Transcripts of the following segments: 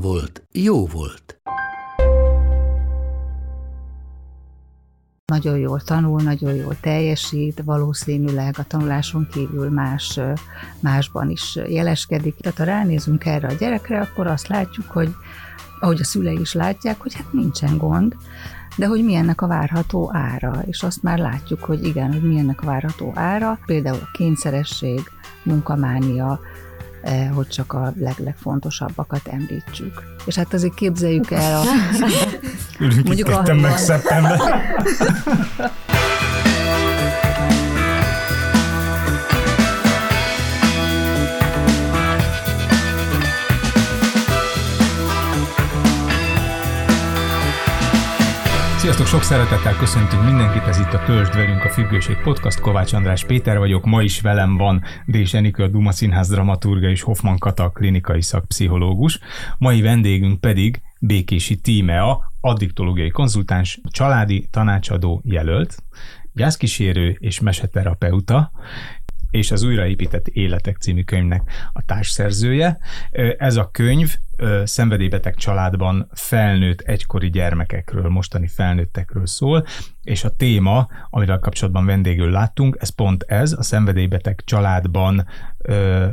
volt, jó volt. nagyon jól tanul, nagyon jól teljesít, valószínűleg a tanuláson kívül más, másban is jeleskedik. Tehát ha ránézünk erre a gyerekre, akkor azt látjuk, hogy ahogy a szülei is látják, hogy hát nincsen gond, de hogy milyennek a várható ára, és azt már látjuk, hogy igen, hogy milyennek a várható ára, például a kényszeresség, munkamánia, hogy csak a leglegfontosabbakat említsük. És hát azért képzeljük el a... mondjuk a... meg szeptember. Sziasztok, sok szeretettel köszöntünk mindenkit, ez itt a Törzsd velünk a Függőség Podcast, Kovács András Péter vagyok, ma is velem van Dés Enikő, a Duma Színház dramaturga és Hoffman Kata, klinikai szakpszichológus. Mai vendégünk pedig Békési Tímea, addiktológiai konzultáns, családi tanácsadó jelölt, gyászkísérő és meseterapeuta, és az Újraépített Életek című könyvnek a társszerzője. Ez a könyv szenvedélybeteg családban felnőtt egykori gyermekekről, mostani felnőttekről szól, és a téma, amivel kapcsolatban vendégül láttunk, ez pont ez, a szenvedélybeteg családban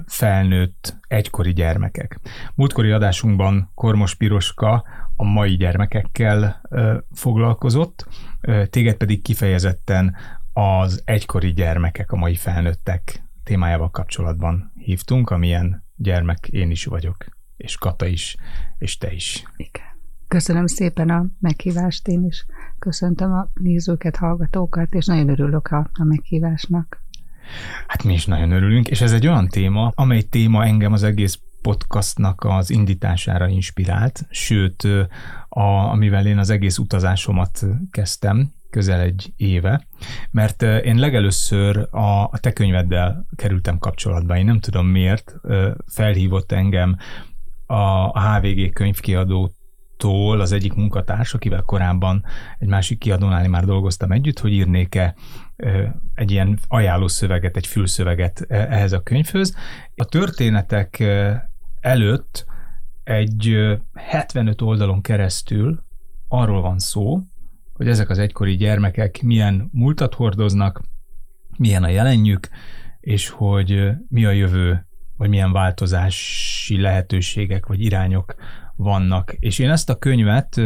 felnőtt egykori gyermekek. Múltkori adásunkban Kormos Piroska a mai gyermekekkel foglalkozott, téged pedig kifejezetten az egykori gyermekek, a mai felnőttek témájával kapcsolatban hívtunk, amilyen gyermek én is vagyok, és Kata is, és te is. Igen. Köszönöm szépen a meghívást, én is köszöntöm a nézőket, hallgatókat, és nagyon örülök a, a meghívásnak. Hát mi is nagyon örülünk, és ez egy olyan téma, amely téma engem az egész podcastnak az indítására inspirált, sőt, a, amivel én az egész utazásomat kezdtem, közel egy éve, mert én legelőször a, a te könyveddel kerültem kapcsolatba. Én nem tudom miért, felhívott engem a HVG könyvkiadótól az egyik munkatárs, akivel korábban egy másik kiadónál már dolgoztam együtt, hogy írnék-e egy ilyen ajánlószöveget, egy fülszöveget ehhez a könyvhöz. A történetek előtt egy 75 oldalon keresztül arról van szó, hogy ezek az egykori gyermekek milyen múltat hordoznak, milyen a jelenjük, és hogy mi a jövő, vagy milyen változási lehetőségek vagy irányok vannak. És én ezt a könyvet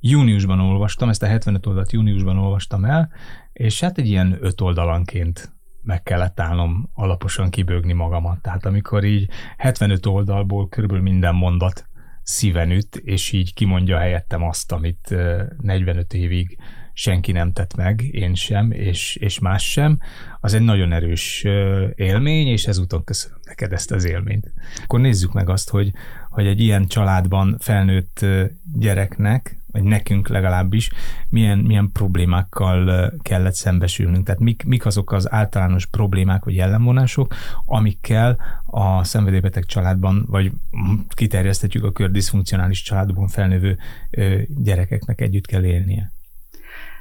júniusban olvastam, ezt a 75 oldalt júniusban olvastam el, és hát egy ilyen öt oldalanként meg kellett állnom alaposan kibőgni magamat. Tehát amikor így 75 oldalból körülbelül minden mondat szíven üt, és így kimondja helyettem azt, amit 45 évig senki nem tett meg, én sem, és, és más sem, az egy nagyon erős élmény, és ezúton köszönöm neked ezt az élményt. Akkor nézzük meg azt, hogy, hogy egy ilyen családban felnőtt gyereknek vagy nekünk legalábbis, milyen, milyen problémákkal kellett szembesülnünk. Tehát mik, mik azok az általános problémák vagy jellemvonások, amikkel a szenvedélybeteg családban, vagy kiterjesztetjük a kör diszfunkcionális családban felnövő gyerekeknek együtt kell élnie.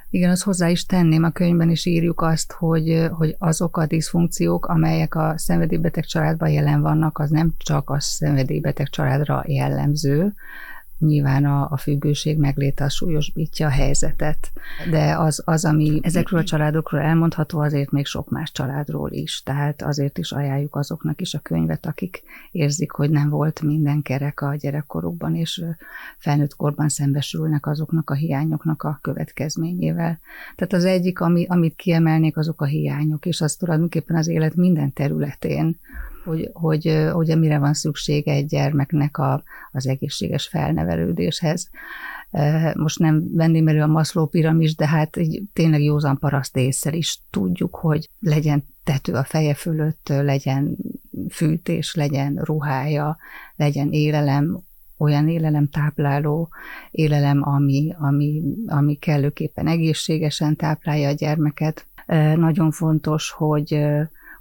Igen, azt hozzá is tenném, a könyvben is írjuk azt, hogy, hogy azok a diszfunkciók, amelyek a szenvedélybeteg családban jelen vannak, az nem csak a szenvedélybeteg családra jellemző, Nyilván a, a függőség megléte a súlyosbítja a helyzetet, de az, az, ami ezekről a családokról elmondható, azért még sok más családról is. Tehát azért is ajánljuk azoknak is a könyvet, akik érzik, hogy nem volt minden kerek a gyerekkorukban, és felnőtt korban szembesülnek azoknak a hiányoknak a következményével. Tehát az egyik, ami, amit kiemelnék, azok a hiányok, és az tulajdonképpen az élet minden területén hogy, hogy, hogy mire van szüksége egy gyermeknek a, az egészséges felnevelődéshez. Most nem venném elő a Maszló piramis, de hát így tényleg józan paraszt észre is tudjuk, hogy legyen tető a feje fölött, legyen fűtés, legyen ruhája, legyen élelem, olyan élelem tápláló élelem, ami, ami, ami kellőképpen egészségesen táplálja a gyermeket. Nagyon fontos, hogy,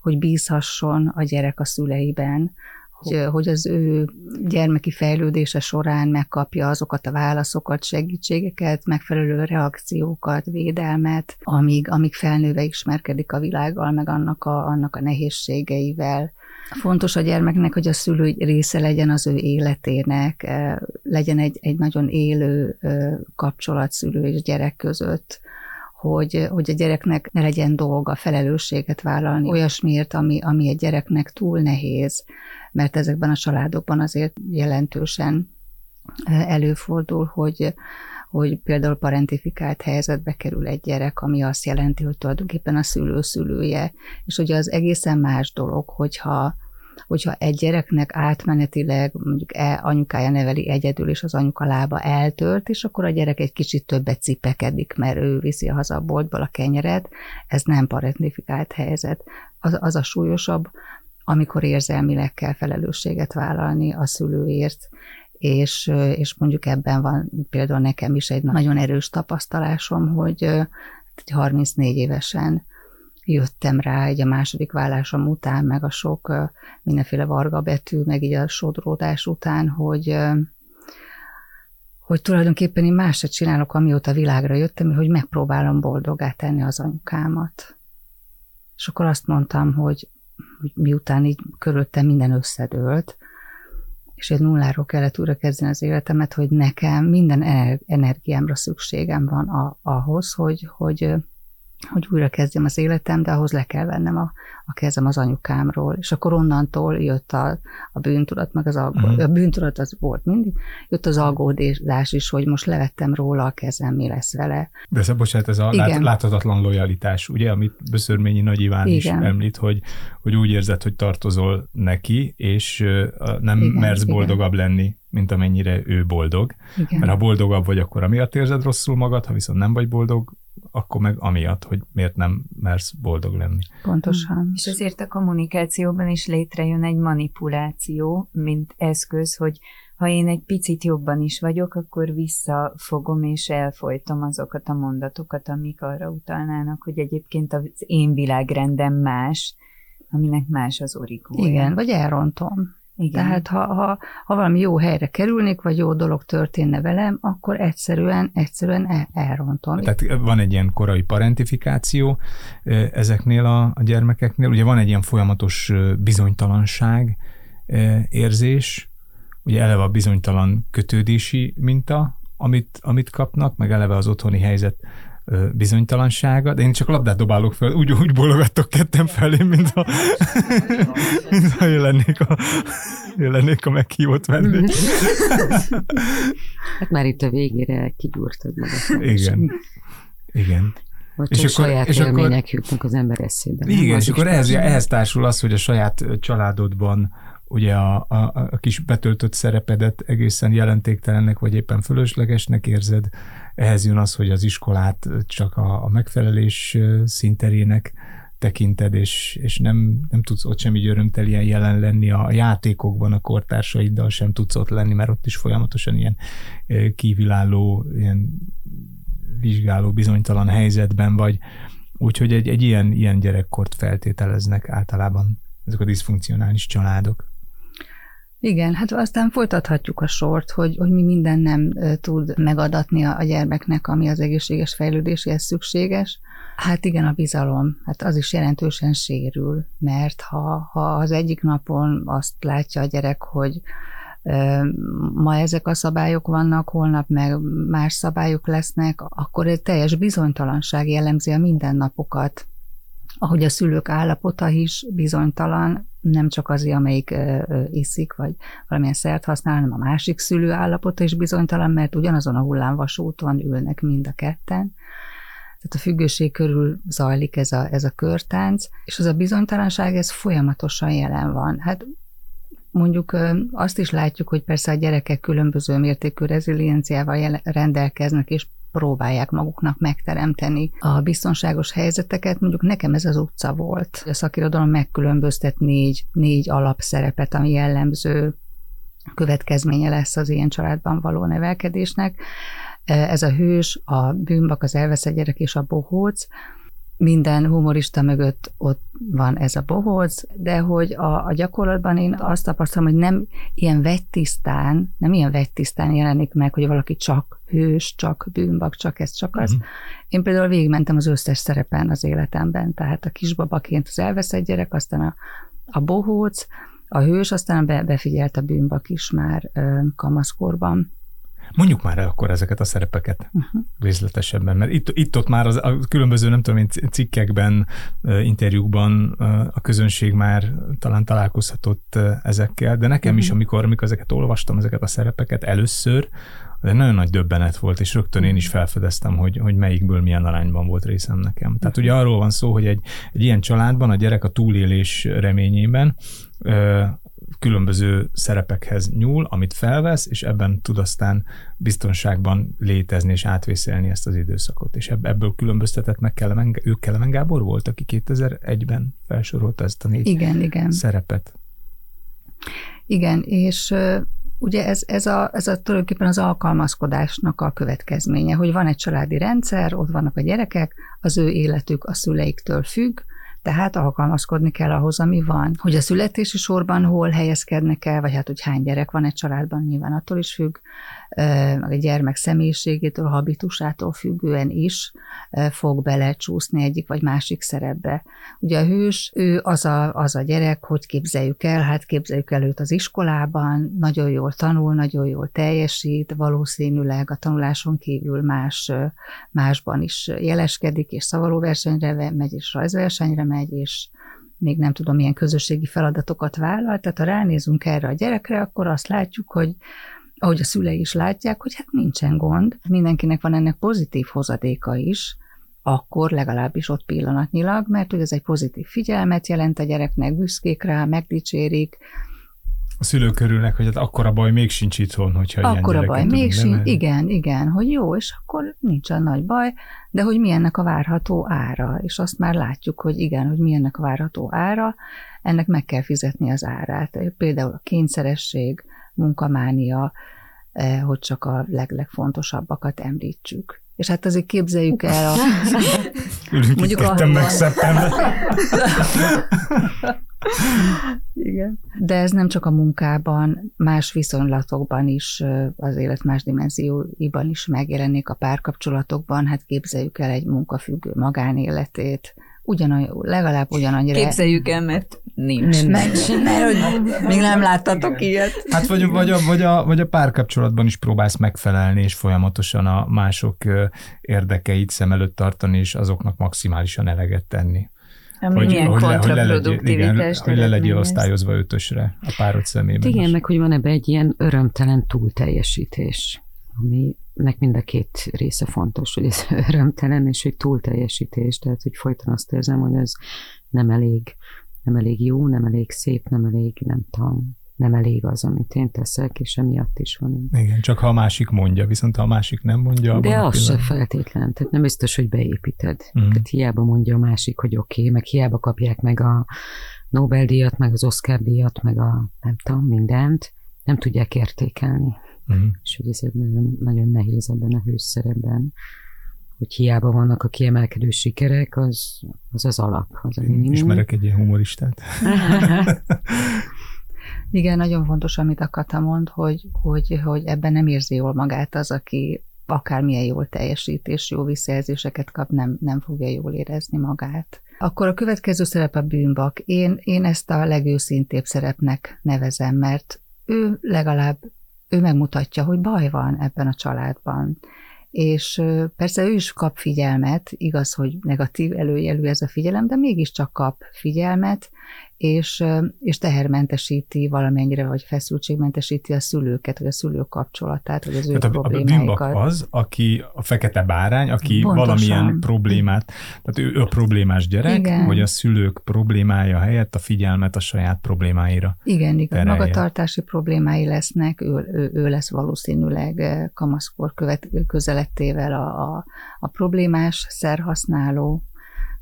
hogy bízhasson a gyerek a szüleiben, hogy, hogy az ő gyermeki fejlődése során megkapja azokat a válaszokat, segítségeket, megfelelő reakciókat, védelmet, amíg, amíg felnőve ismerkedik a világgal, meg annak a, annak a nehézségeivel. Fontos a gyermeknek, hogy a szülő része legyen az ő életének, legyen egy, egy nagyon élő kapcsolat szülő és gyerek között, hogy, hogy a gyereknek ne legyen dolga felelősséget vállalni olyasmiért, ami, ami egy gyereknek túl nehéz, mert ezekben a családokban azért jelentősen előfordul, hogy, hogy például parentifikált helyzetbe kerül egy gyerek, ami azt jelenti, hogy tulajdonképpen a szülő szülője, és ugye az egészen más dolog, hogyha hogyha egy gyereknek átmenetileg mondjuk e, anyukája neveli egyedül, és az anyuka lába eltört, és akkor a gyerek egy kicsit többet cipekedik, mert ő viszi haza a boltból a kenyeret, ez nem parentifikált helyzet. Az, az a súlyosabb, amikor érzelmileg kell felelősséget vállalni a szülőért, és, és mondjuk ebben van például nekem is egy nagyon erős tapasztalásom, hogy 34 évesen jöttem rá egy a második vállásom után, meg a sok mindenféle varga betű, meg így a sodródás után, hogy hogy tulajdonképpen én más se csinálok, amióta világra jöttem, hogy megpróbálom boldogá tenni az anyukámat. És akkor azt mondtam, hogy, hogy miután így körülöttem minden összedőlt, és egy nulláról kellett újra kezdeni az életemet, hogy nekem minden energiámra szükségem van a, ahhoz, hogy, hogy hogy újra kezdjem az életem, de ahhoz le kell vennem a, a kezem az anyukámról. És akkor onnantól jött a, a bűntudat, meg az aggódás. Uh-huh. A bűntudat az volt mindig. Jött az aggódás is, hogy most levettem róla a kezem, mi lesz vele. De ez, bocsánat, ez a Igen. láthatatlan lojalitás, ugye, amit Böszörményi Nagy Iván Igen. is említ, hogy, hogy úgy érzed, hogy tartozol neki, és nem Igen, mersz boldogabb Igen. lenni, mint amennyire ő boldog. Igen. Mert ha boldogabb vagy, akkor amiatt érzed rosszul magad, ha viszont nem vagy boldog, akkor meg amiatt, hogy miért nem mersz boldog lenni. Pontosan. És ezért a kommunikációban is létrejön egy manipuláció, mint eszköz, hogy ha én egy picit jobban is vagyok, akkor visszafogom és elfolytom azokat a mondatokat, amik arra utalnának, hogy egyébként az én világrendem más, aminek más az origója. Igen, vagy elrontom. Igen. Tehát ha, ha, ha valami jó helyre kerülnék, vagy jó dolog történne velem, akkor egyszerűen, egyszerűen el, elrontom. Tehát van egy ilyen korai parentifikáció ezeknél a, a gyermekeknél. Ugye van egy ilyen folyamatos bizonytalanság érzés, ugye eleve a bizonytalan kötődési minta, amit, amit kapnak, meg eleve az otthoni helyzet bizonytalansága, de én csak labdát dobálok fel, úgy, úgy bologattok ketten felé, mint ha, mint ha lennék a, lennék a meghívott vendég. hát már itt a végére kigyúrtad magad. Igen. Igen. Vagy és akkor, saját és élmények akkor, jutnak az ember eszébe. Igen, és akkor ehhez, ehhez társul az, hogy a saját családodban ugye a, a, a kis betöltött szerepedet egészen jelentéktelennek, vagy éppen fölöslegesnek érzed, ehhez jön az, hogy az iskolát csak a, a megfelelés szinterének tekinted, és, és nem, nem tudsz ott semmi örömtelien jelen lenni a játékokban a kortársaiddal sem tudsz ott lenni, mert ott is folyamatosan ilyen kívülálló, ilyen vizsgáló, bizonytalan helyzetben vagy. Úgyhogy egy, egy ilyen, ilyen gyerekkort feltételeznek általában ezek a diszfunkcionális családok. Igen, hát aztán folytathatjuk a sort, hogy, hogy mi minden nem tud megadatni a, a gyermeknek, ami az egészséges fejlődéséhez szükséges. Hát igen, a bizalom, hát az is jelentősen sérül, mert ha, ha az egyik napon azt látja a gyerek, hogy ma ezek a szabályok vannak, holnap meg más szabályok lesznek, akkor egy teljes bizonytalanság jellemzi a mindennapokat ahogy a szülők állapota is bizonytalan, nem csak az, amelyik iszik, vagy valamilyen szert használ, hanem a másik szülő állapota is bizonytalan, mert ugyanazon a hullámvasúton ülnek mind a ketten. Tehát a függőség körül zajlik ez a, ez a körtánc, és az a bizonytalanság, ez folyamatosan jelen van. Hát mondjuk azt is látjuk, hogy persze a gyerekek különböző mértékű rezilienciával rendelkeznek, és próbálják maguknak megteremteni a biztonságos helyzeteket. Mondjuk nekem ez az utca volt. A szakirodalom megkülönböztet négy, négy alapszerepet, ami jellemző következménye lesz az ilyen családban való nevelkedésnek. Ez a hős, a bűnbak, az elveszett gyerek és a bohóc, minden humorista mögött ott van ez a bohóc, de hogy a, a gyakorlatban én azt tapasztalom, hogy nem ilyen vegytisztán, nem ilyen vegytisztán jelenik meg, hogy valaki csak hős, csak bűnbak, csak ez, csak az. Uh-huh. Én például végigmentem az összes szerepen az életemben, tehát a kisbabaként az elveszett gyerek, aztán a, a bohóc, a hős, aztán be, befigyelt a bűnbak is már ö, kamaszkorban. Mondjuk már el akkor ezeket a szerepeket uh-huh. részletesebben, mert itt, itt ott már az, a különböző, nem tudom én, cikkekben, interjúkban a közönség már talán találkozhatott ezekkel, de nekem uh-huh. is, amikor, amikor ezeket olvastam, ezeket a szerepeket először, de nagyon nagy döbbenet volt, és rögtön én is felfedeztem, hogy, hogy melyikből milyen arányban volt részem nekem. Tehát ugye arról van szó, hogy egy, egy ilyen családban a gyerek a túlélés reményében különböző szerepekhez nyúl, amit felvesz, és ebben tud aztán biztonságban létezni és átvészelni ezt az időszakot. És ebből különböztetett meg Kelemen, ő Kelemen Gábor volt, aki 2001-ben felsorolta ezt a négy igen, igen. szerepet. Igen, és ugye ez, ez, a, ez a tulajdonképpen az alkalmazkodásnak a következménye, hogy van egy családi rendszer, ott vannak a gyerekek, az ő életük a szüleiktől függ, tehát alkalmazkodni kell ahhoz, ami van. Hogy a születési sorban hol helyezkednek el, vagy hát, hogy hány gyerek van egy családban, nyilván attól is függ, a gyermek személyiségétől, habitusától függően is fog belecsúszni egyik vagy másik szerepbe. Ugye a hős, ő az a, az a gyerek, hogy képzeljük el, hát képzeljük el őt az iskolában, nagyon jól tanul, nagyon jól teljesít, valószínűleg a tanuláson kívül más, másban is jeleskedik, és szavalóversenyre megy, és rajzversenyre megy, és még nem tudom, milyen közösségi feladatokat vállal. Tehát ha ránézünk erre a gyerekre, akkor azt látjuk, hogy ahogy a szülei is látják, hogy hát nincsen gond, mindenkinek van ennek pozitív hozadéka is, akkor legalábbis ott pillanatnyilag, mert hogy ez egy pozitív figyelmet jelent a gyereknek, büszkék rá, megdicsérik, a szülők körülnek, hogy hát akkor a baj még sincs itthon, hogyha akkor ilyen a baj még sincs, igen, igen, hogy jó, és akkor nincsen nagy baj, de hogy milyennek a várható ára, és azt már látjuk, hogy igen, hogy milyennek a várható ára, ennek meg kell fizetni az árát. Például a kényszeresség, munkamánia, eh, hogy csak a leg legfontosabbakat említsük. És hát azért képzeljük el a... Ülünk mondjuk a meg Igen. De ez nem csak a munkában, más viszonylatokban is, az élet más dimenzióiban is megjelenik a párkapcsolatokban. Hát képzeljük el egy munkafüggő magánéletét, ugyanolyan, legalább ugyanannyira... Képzeljük el, mert nincs. Nem, mert, hogy még nem láttatok ilyet. Hát vagy, vagy, a, vagy, a, vagy a párkapcsolatban is próbálsz megfelelni, és folyamatosan a mások érdekeit szem előtt tartani, és azoknak maximálisan eleget tenni. Hogy, milyen hogy, le, hogy, le legyél, osztályozva ötösre a párod szemében. Igen, meg hogy van ebbe egy ilyen örömtelen túlteljesítés, aminek mind a két része fontos, hogy ez örömtelen és hogy túlteljesítés, tehát hogy folyton azt érzem, hogy ez nem elég, nem elég jó, nem elég szép, nem elég, nem tudom, nem elég az, amit én teszek, és emiatt is van. Igen, csak ha a másik mondja, viszont ha a másik nem mondja. De az se feltétlen, tehát nem biztos, hogy beépíted. Mm. Tehát hiába mondja a másik, hogy oké, okay, meg hiába kapják meg a Nobel-díjat, meg az Oscar-díjat, meg a nem tudom, mindent, nem tudják értékelni. Mm. És hogy ez nagyon, nagyon nehéz ebben a hőszerepben hogy hiába vannak a kiemelkedő sikerek, az az, az alap. Az Ismerek egy ilyen humoristát. Igen, nagyon fontos, amit a Kata mond, hogy, hogy, hogy ebben nem érzi jól magát az, aki akármilyen jól teljesít és jó visszajelzéseket kap, nem, nem fogja jól érezni magát. Akkor a következő szerep a bűnbak. Én, én ezt a legőszintébb szerepnek nevezem, mert ő legalább ő megmutatja, hogy baj van ebben a családban. És persze ő is kap figyelmet, igaz, hogy negatív előjelű ez a figyelem, de mégiscsak kap figyelmet, és, és tehermentesíti valamennyire, vagy feszültségmentesíti a szülőket, vagy a szülők kapcsolatát, vagy az ő tehát problémáikat. A, a az, aki a fekete bárány, aki Pontosan. valamilyen problémát, tehát ő a problémás gyerek, igen. vagy a szülők problémája helyett a figyelmet a saját problémáira. Igen, igen. Magatartási problémái lesznek, ő, ő, ő lesz valószínűleg kamaszkor követ, közelettével a, a, a problémás szerhasználó,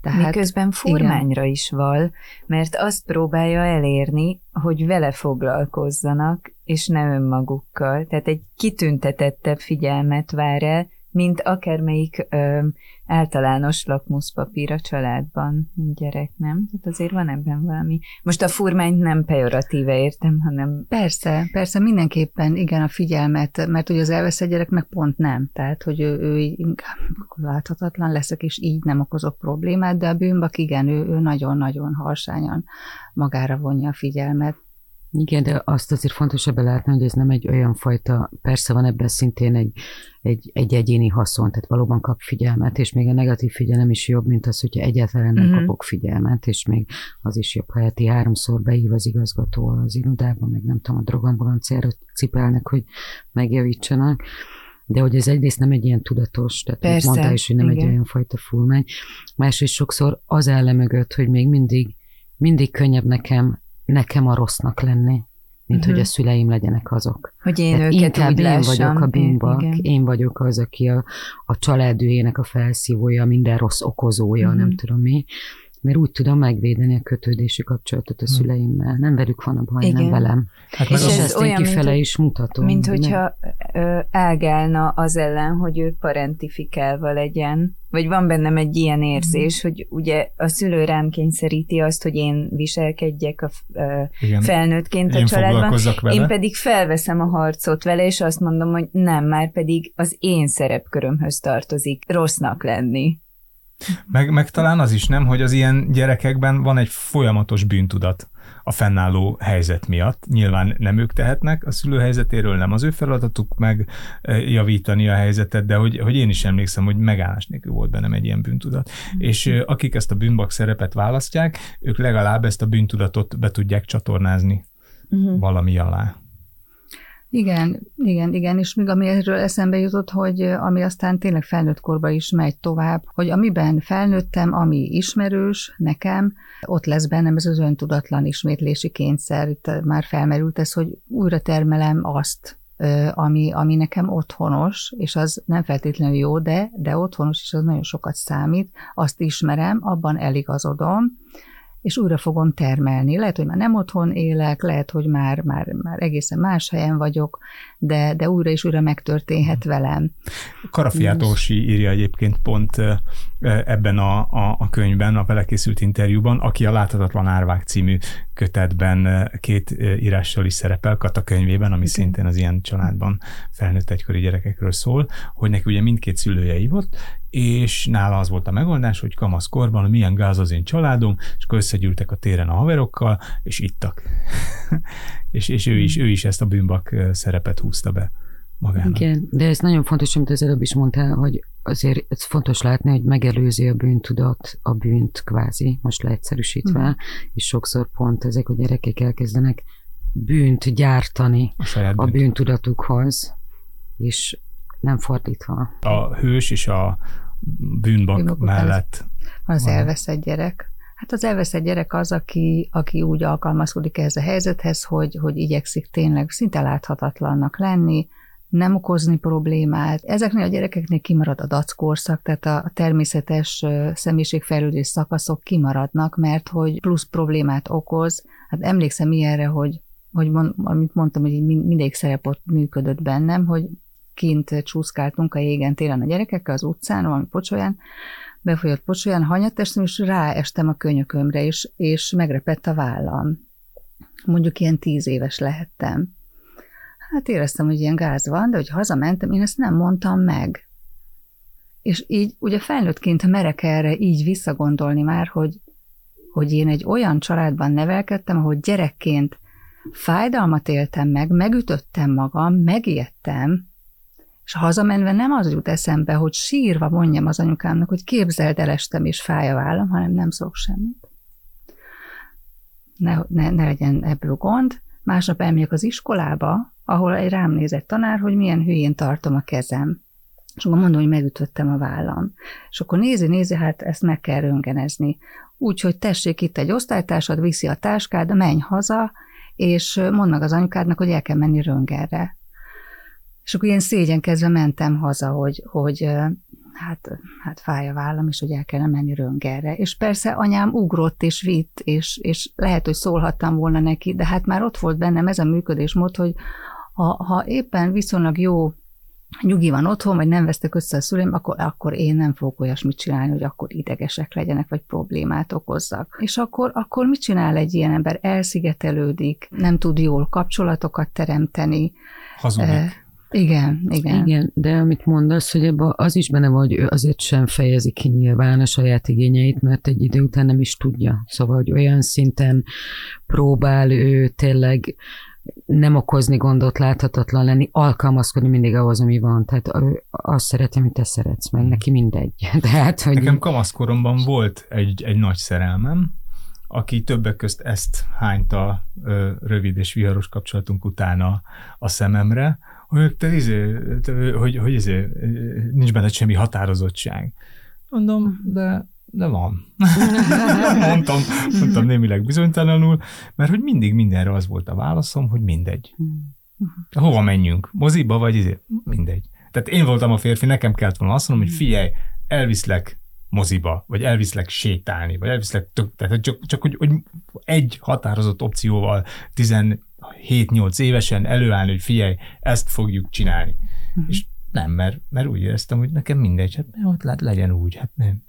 tehát, Miközben furmányra igen. is val, mert azt próbálja elérni, hogy vele foglalkozzanak, és ne önmagukkal. Tehát egy kitüntetettebb figyelmet vár el, mint akármelyik ö, általános lakmuszpapír a családban, gyerek, nem? Tehát azért van ebben valami. Most a furmányt nem pejoratíve értem, hanem... Persze, persze, mindenképpen igen a figyelmet, mert ugye az elveszett gyerek meg pont nem. Tehát, hogy ő, ő inkább láthatatlan leszek, és így nem okozok problémát, de a bűnbak igen, ő, ő nagyon-nagyon harsányan magára vonja a figyelmet. Igen, de azt azért fontos ebbe látni, hogy ez nem egy olyan fajta, persze van ebben szintén egy, egy, egy egyéni haszon, tehát valóban kap figyelmet, és még a negatív figyelem is jobb, mint az, hogyha egyáltalán nem uh-huh. kapok figyelmet, és még az is jobb, ha heti háromszor beív az igazgató az irodába, meg nem tudom, a drogambulanciára cipelnek, hogy megjavítsanak, de hogy ez egyrészt nem egy ilyen tudatos, tehát Persze, mondta is, hogy nem igen. egy olyan fajta fulmány, másrészt sokszor az áll mögött, hogy még mindig, mindig könnyebb nekem nekem a rossznak lenni, mint uh-huh. hogy a mhm. szüleim legyenek azok. Hogy én Tehát őket inkább én vagyok a bimbak, én, én vagyok az, aki a, a családűjének a felszívója, minden rossz okozója, uh-huh. nem tudom mi mert úgy tudom megvédeni a kötődési kapcsolatot a hm. szüleimmel. Nem velük van a baj, Igen. nem velem. Hát és ez ezt olyan, kifele mint, is mutatom. Mint hogyha elgálna az ellen, hogy ő parentifikálva legyen, vagy van bennem egy ilyen érzés, mm. hogy ugye a szülő rám kényszeríti azt, hogy én viselkedjek a Igen. felnőttként a én családban, vele. én pedig felveszem a harcot vele, és azt mondom, hogy nem, már pedig az én szerepkörömhöz tartozik rossznak lenni. Meg, meg talán az is nem, hogy az ilyen gyerekekben van egy folyamatos bűntudat a fennálló helyzet miatt. Nyilván nem ők tehetnek a szülő helyzetéről, nem az ő feladatuk megjavítani a helyzetet, de hogy, hogy én is emlékszem, hogy megállás nélkül volt bennem egy ilyen bűntudat. Mm. És akik ezt a bűnbak szerepet választják, ők legalább ezt a bűntudatot be tudják csatornázni mm. valami alá. Igen, igen, igen, és még ami erről eszembe jutott, hogy ami aztán tényleg felnőtt korba is megy tovább, hogy amiben felnőttem, ami ismerős nekem, ott lesz bennem ez az öntudatlan ismétlési kényszer. Itt már felmerült ez, hogy újra termelem azt, ami, ami nekem otthonos, és az nem feltétlenül jó, de, de otthonos, és az nagyon sokat számít, azt ismerem, abban eligazodom, és újra fogom termelni. Lehet, hogy már nem otthon élek, lehet, hogy már, már, már egészen más helyen vagyok, de, de újra és újra megtörténhet velem. Karafiátorsi írja egyébként pont ebben a, a, a könyvben, a vele készült interjúban, aki a Láthatatlan Árvák című kötetben két írással is szerepel, Kata könyvében, ami Igen. szintén az ilyen családban felnőtt egykori gyerekekről szól, hogy neki ugye mindkét szülője ívott, és nála az volt a megoldás, hogy kamaszkorban milyen gáz az én családom, és akkor összegyűltek a téren a haverokkal, és ittak. és, és ő, is, ő is ezt a bűnbak szerepet húzta be magának. Igen, de ez nagyon fontos, amit az előbb is mondtál, hogy azért ez fontos látni, hogy megelőzi a bűntudat a bűnt kvázi, most leegyszerűsítve, mm. és sokszor pont ezek a gyerekek elkezdenek bűnt gyártani a, a bűnt. bűntudatukhoz, és nem fordítva. A hős és a bűnbak, mellett. Az van. elveszett gyerek. Hát az elveszett gyerek az, aki, aki úgy alkalmazkodik ehhez a helyzethez, hogy, hogy igyekszik tényleg szinte láthatatlannak lenni, nem okozni problémát. Ezeknél a gyerekeknél kimarad a dackorszak, tehát a természetes személyiségfejlődés szakaszok kimaradnak, mert hogy plusz problémát okoz. Hát emlékszem ilyenre, hogy hogy mond, amit mondtam, hogy mindig szerep ott működött bennem, hogy kint csúszkáltunk a jégen télen a gyerekekkel az utcán, valami pocsolyán, befolyott pocsolyán, hanyatestem, és ráestem a könyökömre, és, és megrepett a vállam. Mondjuk ilyen tíz éves lehettem. Hát éreztem, hogy ilyen gáz van, de hogy hazamentem, én ezt nem mondtam meg. És így ugye felnőttként merek erre így visszagondolni már, hogy, hogy én egy olyan családban nevelkedtem, ahol gyerekként fájdalmat éltem meg, megütöttem magam, megijedtem, és hazamenve nem az jut eszembe, hogy sírva mondjam az anyukámnak, hogy képzeld el estem és fáj a vállam, hanem nem szok semmit. ne, ne, ne legyen ebből gond. Másnap elmegyek az iskolába, ahol egy rám nézett tanár, hogy milyen hülyén tartom a kezem. És akkor mondom, hogy megütöttem a vállam. És akkor nézi, nézi, hát ezt meg kell röngenezni. Úgyhogy tessék itt egy osztálytársad, viszi a táskád, menj haza, és mondd meg az anyukádnak, hogy el kell menni röngerre. És akkor ilyen szégyenkezve mentem haza, hogy, hogy hát, hát fáj a vállam, és hogy el kellene menni röngerre. És persze anyám ugrott és vitt, és, és lehet, hogy szólhattam volna neki, de hát már ott volt bennem ez a működésmód, hogy ha, ha éppen viszonylag jó nyugi van otthon, vagy nem vesztek össze a szüleim, akkor, akkor én nem fogok olyasmit csinálni, hogy akkor idegesek legyenek, vagy problémát okozzak. És akkor, akkor mit csinál egy ilyen ember? Elszigetelődik, nem tud jól kapcsolatokat teremteni. Hazudik. Eh, igen, igen. Igen, de amit mondasz, hogy ebben az is benne van, hogy ő azért sem fejezi ki nyilván a saját igényeit, mert egy idő után nem is tudja. Szóval, hogy olyan szinten próbál ő tényleg nem okozni gondot, láthatatlan lenni, alkalmazkodni mindig ahhoz, ami van. Tehát ő azt szereti, amit te szeretsz, meg neki mindegy. Tehát, hogy... Nekem kamaszkoromban volt egy, egy nagy szerelmem, aki többek közt ezt hányta ö, rövid és viharos kapcsolatunk utána a szememre, hogy te izé, te, hogy, hogy izé, nincs benne semmi határozottság. Mondom, de de van. mondtam, mondtam némileg bizonytalanul, mert hogy mindig mindenre az volt a válaszom, hogy mindegy. Hova menjünk? Moziba vagy izé? Mindegy. Tehát én voltam a férfi, nekem kellett volna azt mondom, hogy figyelj, elviszlek moziba, vagy elviszlek sétálni, vagy elviszlek, tök, tehát csak, csak hogy, hogy egy határozott opcióval 17-8 évesen előállni, hogy figyelj, ezt fogjuk csinálni. Uh-huh. És nem, mert, mert úgy éreztem, hogy nekem mindegy, hát ott legyen úgy, hát nem.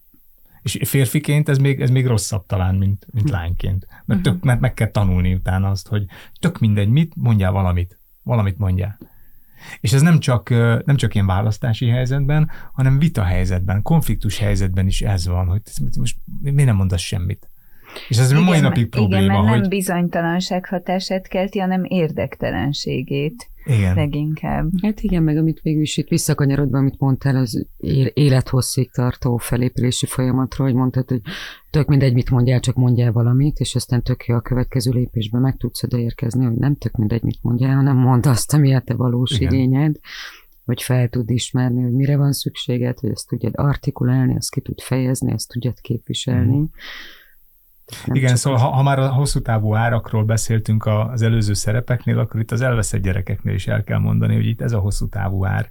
És férfiként ez még, ez még rosszabb talán, mint, mint lányként. Mert, tök, mert meg kell tanulni utána azt, hogy tök mindegy, mit, mondjál valamit. Valamit mondjál. És ez nem csak, nem csak ilyen választási helyzetben, hanem vita helyzetben, konfliktus helyzetben is ez van, hogy most miért nem mondasz semmit? És ez igen, a mai napig probléma, igen, mert hogy... nem bizonytalanság hatását kelti, hanem érdektelenségét. Igen. Leginkább. Hát igen, meg amit végül is itt visszakanyarodva, amit mondtál, az élethosszig tartó felépülési folyamatról, hogy mondtad, hogy tök mindegy, mit mondjál, csak mondjál valamit, és aztán tök jó a következő lépésben meg tudsz oda érkezni, hogy nem tök mindegy, mit mondjál, hanem mondd azt, ami a te valós igen. igényed hogy fel tud ismerni, hogy mire van szükséged, hogy ezt tudjad artikulálni, ezt ki tud fejezni, ezt tudjad képviselni. Mm. Nem Igen, szóval ha, ha már a hosszú távú árakról beszéltünk az előző szerepeknél, akkor itt az elveszett gyerekeknél is el kell mondani, hogy itt ez a hosszú távú ár,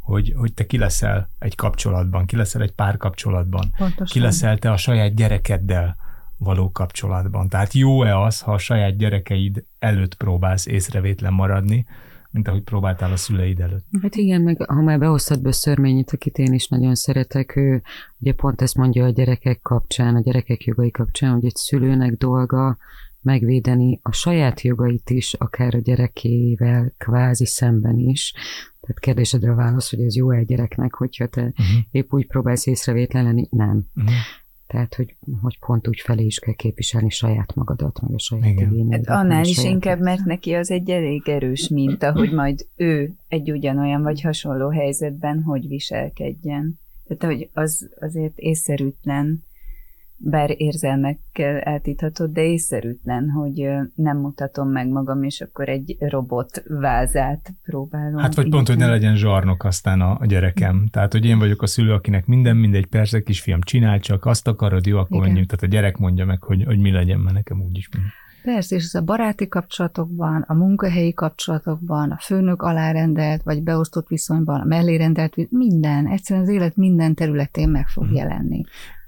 hogy, hogy te ki leszel egy kapcsolatban, ki leszel egy párkapcsolatban, Pontosan. ki leszel te a saját gyerekeddel való kapcsolatban. Tehát jó-e az, ha a saját gyerekeid előtt próbálsz észrevétlen maradni, mint ahogy próbáltál a szüleid előtt. Hát igen, meg ha már behoztad be Szörményit, akit én is nagyon szeretek, ő ugye pont ezt mondja a gyerekek kapcsán, a gyerekek jogai kapcsán, hogy egy szülőnek dolga megvédeni a saját jogait is, akár a gyerekével kvázi szemben is. Tehát kérdésedre a válasz, hogy ez jó egy gyereknek, hogyha te uh-huh. épp úgy próbálsz észrevétlen lenni, nem. Uh-huh. Tehát, hogy, hogy pont úgy felé is kell képviselni saját magadat, meg a saját igényedet. Hát annál is inkább, mert neki az egy elég erős minta, hogy majd ő egy ugyanolyan vagy hasonló helyzetben hogy viselkedjen. Tehát, hogy az azért észszerűtlen, bár érzelmekkel eltíthatod, de észszerűtlen, hogy nem mutatom meg magam, és akkor egy robot vázát próbálom. Hát vagy pont, hogy ne legyen zsarnok aztán a, a gyerekem. Tehát, hogy én vagyok a szülő, akinek minden mindegy, persze, kisfiam, csinál csak, azt akarod, jó, akkor menjünk. Tehát a gyerek mondja meg, hogy, hogy mi legyen, mert nekem úgyis minden. Persze, és ez a baráti kapcsolatokban, a munkahelyi kapcsolatokban, a főnök alárendelt, vagy beosztott viszonyban, a mellérendelt, minden, egyszerűen az élet minden területén meg fog hmm. jelenni.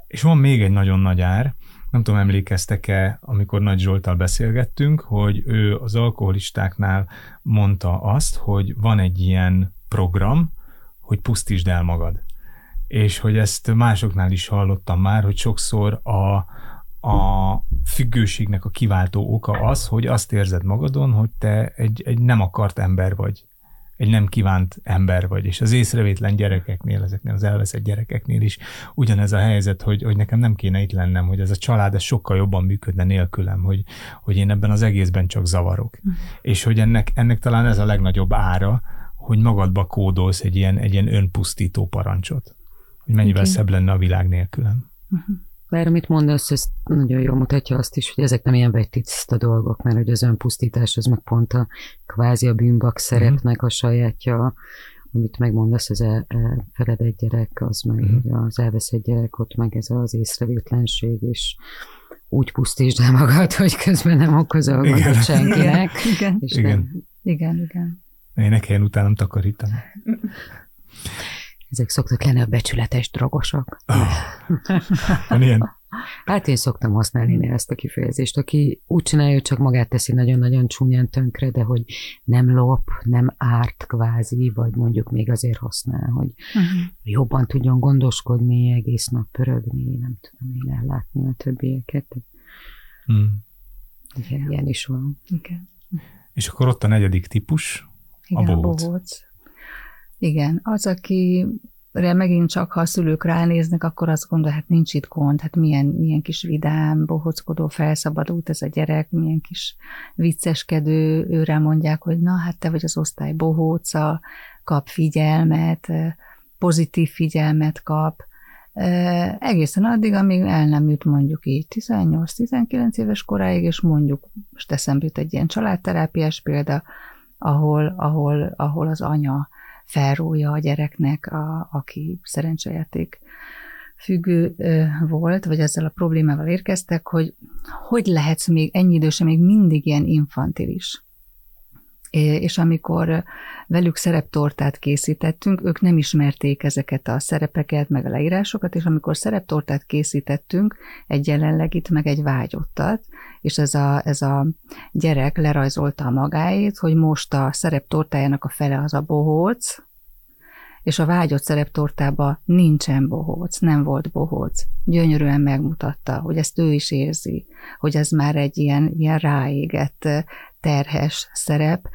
És van még egy nagyon nagy ár, nem tudom, emlékeztek-e, amikor Nagy Zsoltal beszélgettünk, hogy ő az alkoholistáknál mondta azt, hogy van egy ilyen program, hogy pusztítsd el magad. És hogy ezt másoknál is hallottam már, hogy sokszor a, a függőségnek a kiváltó oka az, hogy azt érzed magadon, hogy te egy, egy nem akart ember vagy egy nem kívánt ember vagy, és az észrevétlen gyerekeknél, ezeknél az elveszett gyerekeknél is ugyanez a helyzet, hogy, hogy nekem nem kéne itt lennem, hogy ez a család ez sokkal jobban működne nélkülem, hogy, hogy én ebben az egészben csak zavarok. Mm. És hogy ennek, ennek talán ez a legnagyobb ára, hogy magadba kódolsz egy ilyen, egy ilyen önpusztító parancsot, hogy mennyivel okay. szebb lenne a világ nélkülem. Uh-huh. Bár amit mondasz, ez nagyon jól mutatja azt is, hogy ezek nem ilyen vettiszta dolgok, mert hogy az önpusztítás, az meg pont a kvázi a bűnbak szerepnek a sajátja, amit megmondasz, az el, elfeledett gyerek, az meg uh-huh. az elveszett gyerek, ott meg ez az észrevétlenség, és úgy pusztítsd el magad, hogy közben nem okozol gondot senkinek. Igen, és Igen. Nem, igen, igen. Én ne kelljen utánam takarítani. Ezek szoktak lenni a becsületes drogosok. Van ilyen? Hát én szoktam használni ezt a kifejezést, aki úgy csinálja, hogy csak magát teszi nagyon-nagyon csúnyán tönkre, de hogy nem lop, nem árt kvázi, vagy mondjuk még azért használ, hogy Uh-huh. jobban tudjon gondoskodni, egész nap pörögni, nem tudom én ellátni a többieket. Mm. Igen, ilyen is van. Igen. És akkor ott a negyedik típus, Igen, A a bohóc. Igen, az, aki megint csak, ha a szülők ránéznek, akkor azt gondol, hát nincs itt gond, hát milyen, milyen kis vidám, bohockodó, felszabadult ez a gyerek, milyen kis vicceskedő, őre mondják, hogy na, hát te vagy az osztály bohóca, kap figyelmet, pozitív figyelmet kap, egészen addig, amíg el nem jut mondjuk így 18-19 éves koráig, és mondjuk, most eszembe jut egy ilyen családterápiás példa, ahol, ahol, ahol az anya felrója a gyereknek, a, aki szerencsejáték függő volt, vagy ezzel a problémával érkeztek, hogy hogy lehetsz még ennyi idősen még mindig ilyen infantilis. És amikor velük szereptortát készítettünk, ők nem ismerték ezeket a szerepeket, meg a leírásokat, és amikor szereptortát készítettünk, egy jelenlegit, meg egy vágyottat, és ez a, ez a gyerek lerajzolta a magáét, hogy most a szereptortájának a fele az a bohóc, és a vágyott szereptortában nincsen bohóc, nem volt bohóc. Gyönyörűen megmutatta, hogy ezt ő is érzi, hogy ez már egy ilyen, ilyen ráégett, terhes szerep,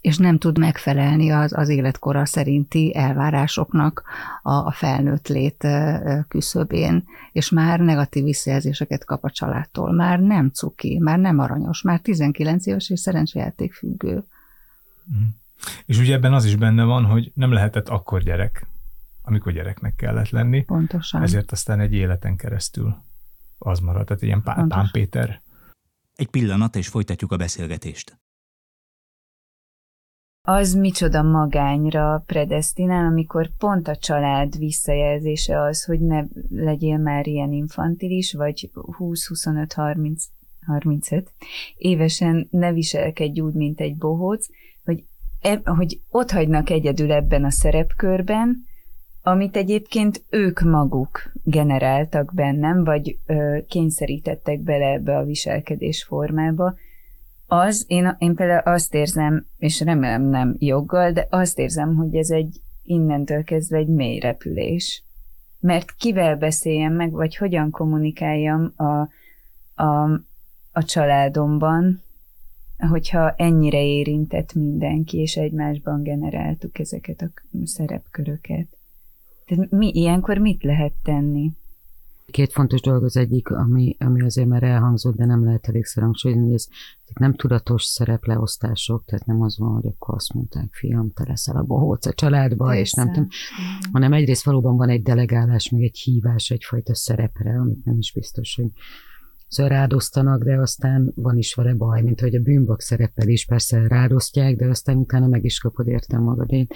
és nem tud megfelelni az, az életkora szerinti elvárásoknak a, a felnőtt lét küszöbén, és már negatív visszajelzéseket kap a családtól. Már nem cuki, már nem aranyos, már 19 éves és szerencsejáték függő. Mm. És ugye ebben az is benne van, hogy nem lehetett akkor gyerek, amikor gyereknek kellett lenni. Pontosan. Ezért aztán egy életen keresztül az maradt, tehát ilyen Pán, Pán Péter. Egy pillanat, és folytatjuk a beszélgetést. Az micsoda magányra predestinál, amikor pont a család visszajelzése az, hogy ne legyél már ilyen infantilis, vagy 20-25-30 35 évesen ne viselkedj úgy, mint egy bohóc, hogy, e, hogy ott hagynak egyedül ebben a szerepkörben, amit egyébként ők maguk generáltak bennem, vagy ö, kényszerítettek bele ebbe a viselkedés formába, az, én, én például azt érzem, és remélem nem joggal, de azt érzem, hogy ez egy innentől kezdve egy mély repülés. Mert kivel beszéljem meg, vagy hogyan kommunikáljam a, a, a családomban, hogyha ennyire érintett mindenki, és egymásban generáltuk ezeket a szerepköröket. Tehát mi ilyenkor mit lehet tenni? Két fontos dolog az egyik, ami, ami azért már elhangzott, de nem lehet elégszer hangsúlyozni, hogy ez nem tudatos szerepleosztások, tehát nem az van, hogy akkor azt mondták, fiam, te leszel a bohóc a családba, Persze. és nem tudom, hanem egyrészt valóban van egy delegálás, meg egy hívás egyfajta szerepre, amit nem is biztos, hogy szóval rádosztanak, de aztán van is vele baj, mint hogy a bűnbak szerepel is persze rádosztják, de aztán utána meg is kapod értem magadét.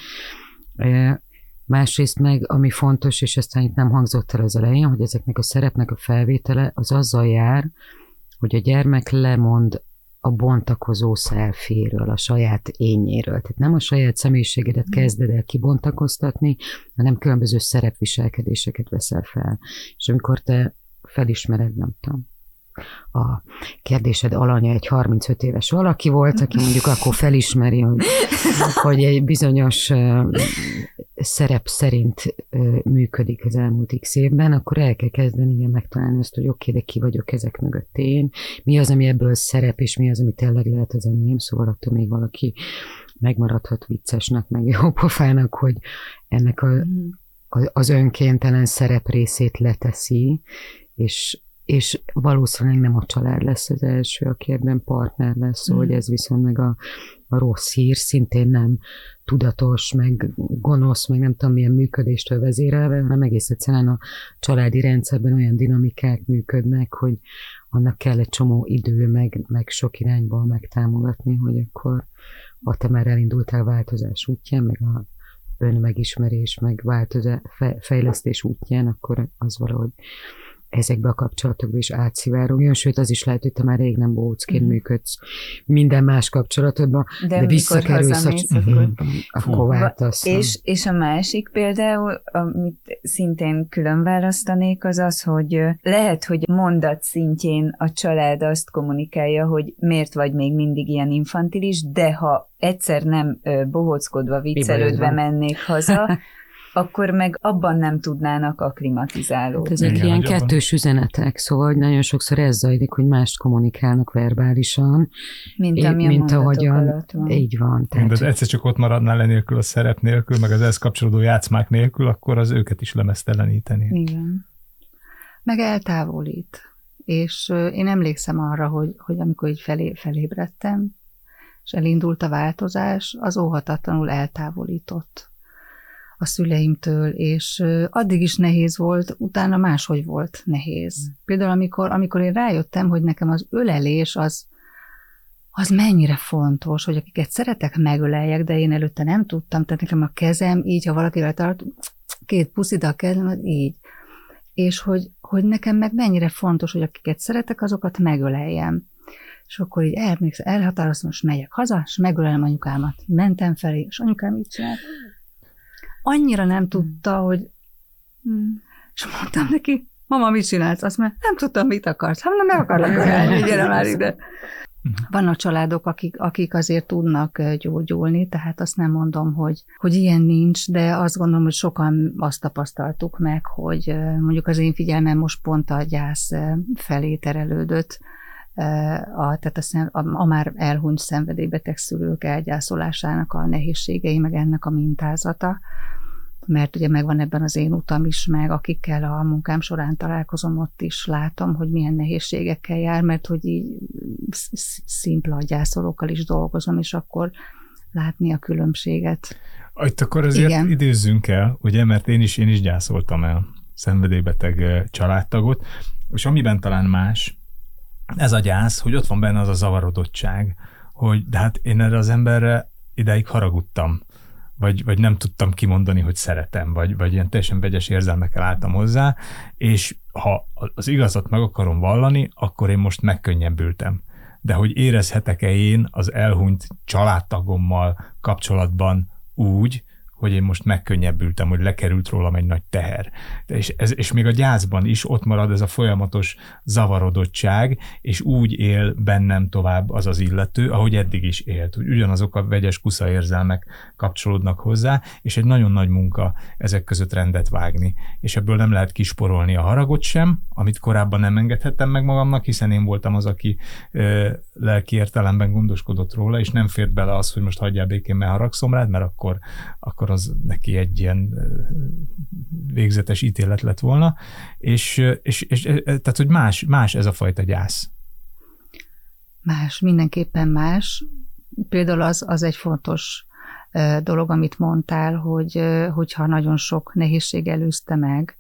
Másrészt meg, ami fontos, és aztán itt nem hangzott el az elején, hogy ezeknek a szerepnek a felvétele az azzal jár, hogy a gyermek lemond a bontakozó szelféről, a saját énjéről. Tehát nem a saját személyiségedet kezded el kibontakoztatni, hanem különböző szerepviselkedéseket veszel fel. És amikor te felismered, nem tudom, a kérdésed alanya egy 35 éves valaki volt, aki mondjuk akkor felismeri, hogy, hogy egy bizonyos szerep szerint működik az elmúlt x évben, akkor el kell kezdeni ilyen megtalálni azt, hogy oké, okay, de ki vagyok ezek mögött én, mi az, ami ebből szerep, és mi az, ami tényleg lehet az enyém, szóval attól még valaki megmaradhat viccesnek, meg jó pofának, hogy ennek a, az önkéntelen szerep részét leteszi, és és valószínűleg nem a család lesz az első, aki ebben partner lesz, mm. hogy ez viszont meg a, a rossz hír, szintén nem tudatos, meg gonosz, meg nem tudom milyen működéstől vezérelve, hanem egész egyszerűen a családi rendszerben olyan dinamikák működnek, hogy annak kell egy csomó idő, meg, meg sok irányból megtámogatni, hogy akkor ha te már elindultál változás útján, meg a önmegismerés, meg változás, fejlesztés útján, akkor az valahogy ezekbe a kapcsolatokba is átszivárogjon, sőt az is lehet, hogy te már rég nem bohócként mm. működsz minden más kapcsolatodban, de, de visszakerülsz a, akkor, akkor váltasz. És, és a másik például, amit szintén külön választanék, az az, hogy lehet, hogy mondat szintjén a család azt kommunikálja, hogy miért vagy még mindig ilyen infantilis, de ha egyszer nem bohóckodva, viccelődve mennék haza, akkor meg abban nem tudnának aklimatizálódni. Hát ezek Igen, ilyen kettős üzenetek, szóval hogy nagyon sokszor ez zajlik, hogy mást kommunikálnak verbálisan, mint, ami mint a ahogyan, van. Így van. Tehát... De egyszer csak ott maradnál le nélkül, a szerep nélkül, meg az ehhez kapcsolódó játszmák nélkül, akkor az őket is lemezteleníteni. Igen. Meg eltávolít. És én emlékszem arra, hogy, hogy amikor így felé, felébredtem, és elindult a változás, az óhatatlanul eltávolított a szüleimtől, és addig is nehéz volt, utána máshogy volt nehéz. Mm. Például amikor, amikor én rájöttem, hogy nekem az ölelés az, az mennyire fontos, hogy akiket szeretek, megöleljek, de én előtte nem tudtam, tehát nekem a kezem így, ha valakivel tart, két puszida a kezem, így. És hogy, hogy nekem meg mennyire fontos, hogy akiket szeretek, azokat megöleljem. És akkor így elhatároztam, elhatároztam, most megyek haza, és megölelem anyukámat. Mentem felé, és anyukám így csinált annyira nem hmm. tudta, hogy hmm. és mondtam neki, mama, mit csinálsz? Azt mondja, nem tudtam, mit akarsz. Hát nem, nem akarlak ölelni, gyere már ide. Hmm. Vannak családok, akik, akik azért tudnak gyógyulni, tehát azt nem mondom, hogy, hogy ilyen nincs, de azt gondolom, hogy sokan azt tapasztaltuk meg, hogy mondjuk az én figyelmem most pont a gyász felé terelődött, a, tehát a, a, a már elhunyt szenvedélybeteg szülők elgyászolásának a nehézségei, meg ennek a mintázata, mert ugye megvan ebben az én utam is, meg akikkel a munkám során találkozom, ott is látom, hogy milyen nehézségekkel jár, mert hogy így szimpla gyászolókkal is dolgozom, és akkor látni a különbséget. Itt akkor azért Igen. időzzünk el, ugye, mert én is, én is gyászoltam el szenvedélybeteg családtagot, és amiben talán más, ez a gyász, hogy ott van benne az a zavarodottság, hogy de hát én erre az emberre ideig haragudtam, vagy, vagy nem tudtam kimondani, hogy szeretem, vagy, vagy ilyen teljesen vegyes érzelmekkel álltam hozzá, és ha az igazat meg akarom vallani, akkor én most megkönnyebbültem. De hogy érezhetek-e én az elhunyt családtagommal kapcsolatban úgy, hogy én most megkönnyebbültem, hogy lekerült rólam egy nagy teher. És, ez, és még a gyászban is ott marad ez a folyamatos zavarodottság, és úgy él bennem tovább az az illető, ahogy eddig is élt. Hogy ugyanazok a vegyes kusza érzelmek kapcsolódnak hozzá, és egy nagyon nagy munka ezek között rendet vágni. És ebből nem lehet kisporolni a haragot sem, amit korábban nem engedhettem meg magamnak, hiszen én voltam az, aki ö, lelki értelemben gondoskodott róla, és nem fért bele az, hogy most hagyjál békén, mert haragszom rád, mert akkor, akkor az neki egy ilyen végzetes ítélet lett volna, és, és, és tehát, hogy más, más ez a fajta gyász. Más, mindenképpen más. Például az, az egy fontos dolog, amit mondtál, hogy hogyha nagyon sok nehézség előzte meg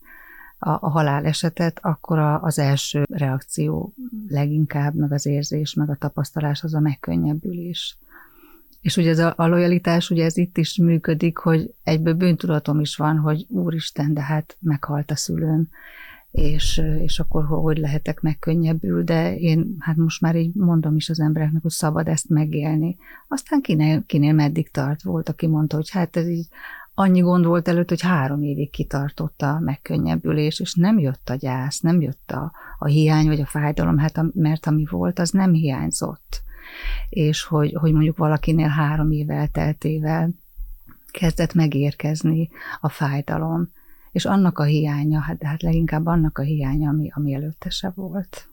a, a halálesetet, akkor a, az első reakció leginkább, meg az érzés, meg a tapasztalás az a megkönnyebbülés. És ugye ez a, a lojalitás, ugye ez itt is működik, hogy egyből bűntudatom is van, hogy úristen, de hát meghalt a szülőm, és, és akkor hogy lehetek megkönnyebbül, de én hát most már így mondom is az embereknek, hogy szabad ezt megélni. Aztán kinél, kinél meddig tart volt, aki mondta, hogy hát ez így annyi gond volt előtt, hogy három évig kitartott a megkönnyebbülés, és nem jött a gyász, nem jött a, a hiány vagy a fájdalom, hát a, mert ami volt, az nem hiányzott és hogy, hogy mondjuk valakinél három év elteltével kezdett megérkezni a fájdalom, és annak a hiánya, hát, hát leginkább annak a hiánya, ami, ami előtte se volt.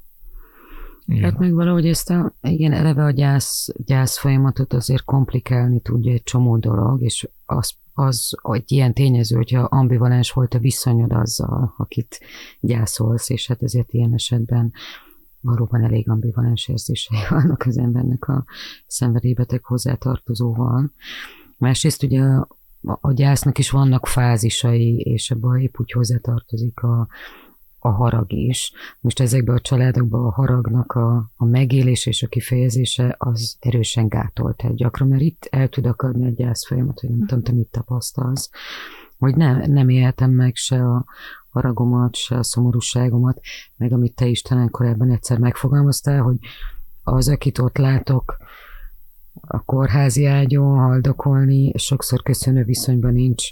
Igen. Hát meg valahogy ezt a, igen, eleve a gyász, gyász folyamatot azért komplikálni tudja egy csomó dolog, és az, az egy ilyen tényező, hogyha ambivalens volt a viszonyod azzal, akit gyászolsz, és hát ezért ilyen esetben valóban elég ambivalens érzései vannak az embernek a szenvedélybeteg hozzátartozóval. Másrészt ugye a, a gyásznak is vannak fázisai, és ebbe épp úgy hozzátartozik a, a harag is. Most ezekben a családokban a haragnak a, a megélés és a kifejezése az erősen gátolt el gyakran, mert itt el tud akadni a gyász folyamat, hogy nem tudom, te mit tapasztalsz, hogy nem, nem éltem meg se a haragomat, se a szomorúságomat, meg amit te is talán korábban egyszer megfogalmaztál, hogy az, akit ott látok, a kórházi ágyon haldokolni, sokszor köszönő viszonyban nincs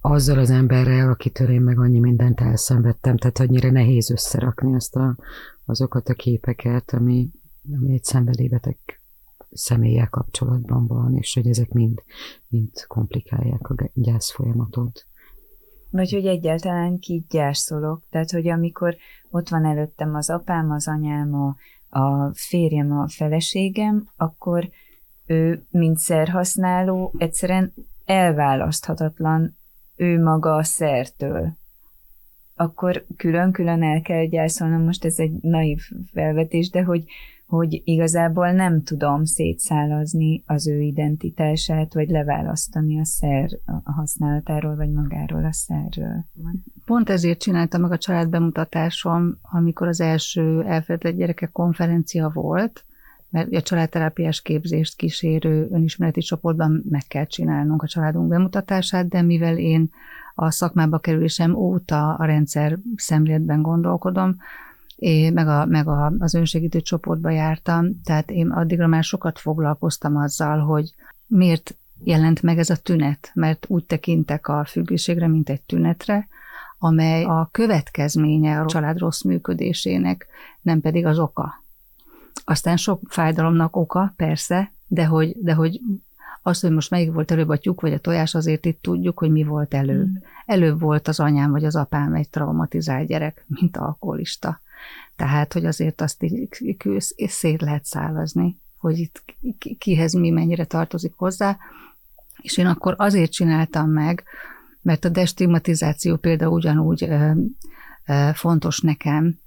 azzal az emberrel, akitől én meg annyi mindent elszenvedtem, tehát annyira nehéz összerakni azt a, azokat a képeket, ami, ami egy szenvedélybeteg személlyel kapcsolatban van, és hogy ezek mind, mind komplikálják a gyász folyamatot. Vagy hogy egyáltalán ki gyászolok, tehát hogy amikor ott van előttem az apám, az anyám, a, a férjem, a feleségem, akkor ő, mint szerhasználó, egyszerűen elválaszthatatlan ő maga a szertől. Akkor külön-külön el kell gyászolnom, most ez egy naív felvetés, de hogy, hogy igazából nem tudom szétszálazni az ő identitását, vagy leválasztani a szer használatáról, vagy magáról a szerről. Pont ezért csináltam meg a családbemutatásom, amikor az első elfeledett gyerekek konferencia volt, mert a családterápiás képzést kísérő önismereti csoportban meg kell csinálnunk a családunk bemutatását, de mivel én a szakmába kerülésem óta a rendszer szemléletben gondolkodom, én meg, a, meg a, az önsegítő csoportba jártam, tehát én addigra már sokat foglalkoztam azzal, hogy miért jelent meg ez a tünet, mert úgy tekintek a függőségre, mint egy tünetre, amely a következménye a család rossz működésének, nem pedig az oka. Aztán sok fájdalomnak oka, persze, de hogy, de hogy az, hogy most melyik volt előbb a tyúk vagy a tojás, azért itt tudjuk, hogy mi volt előbb. Mm. Előbb volt az anyám vagy az apám egy traumatizált gyerek, mint alkoholista. Tehát, hogy azért azt így szét lehet szálazni, hogy itt kihez mi mennyire tartozik hozzá, és én akkor azért csináltam meg, mert a destigmatizáció például ugyanúgy fontos nekem,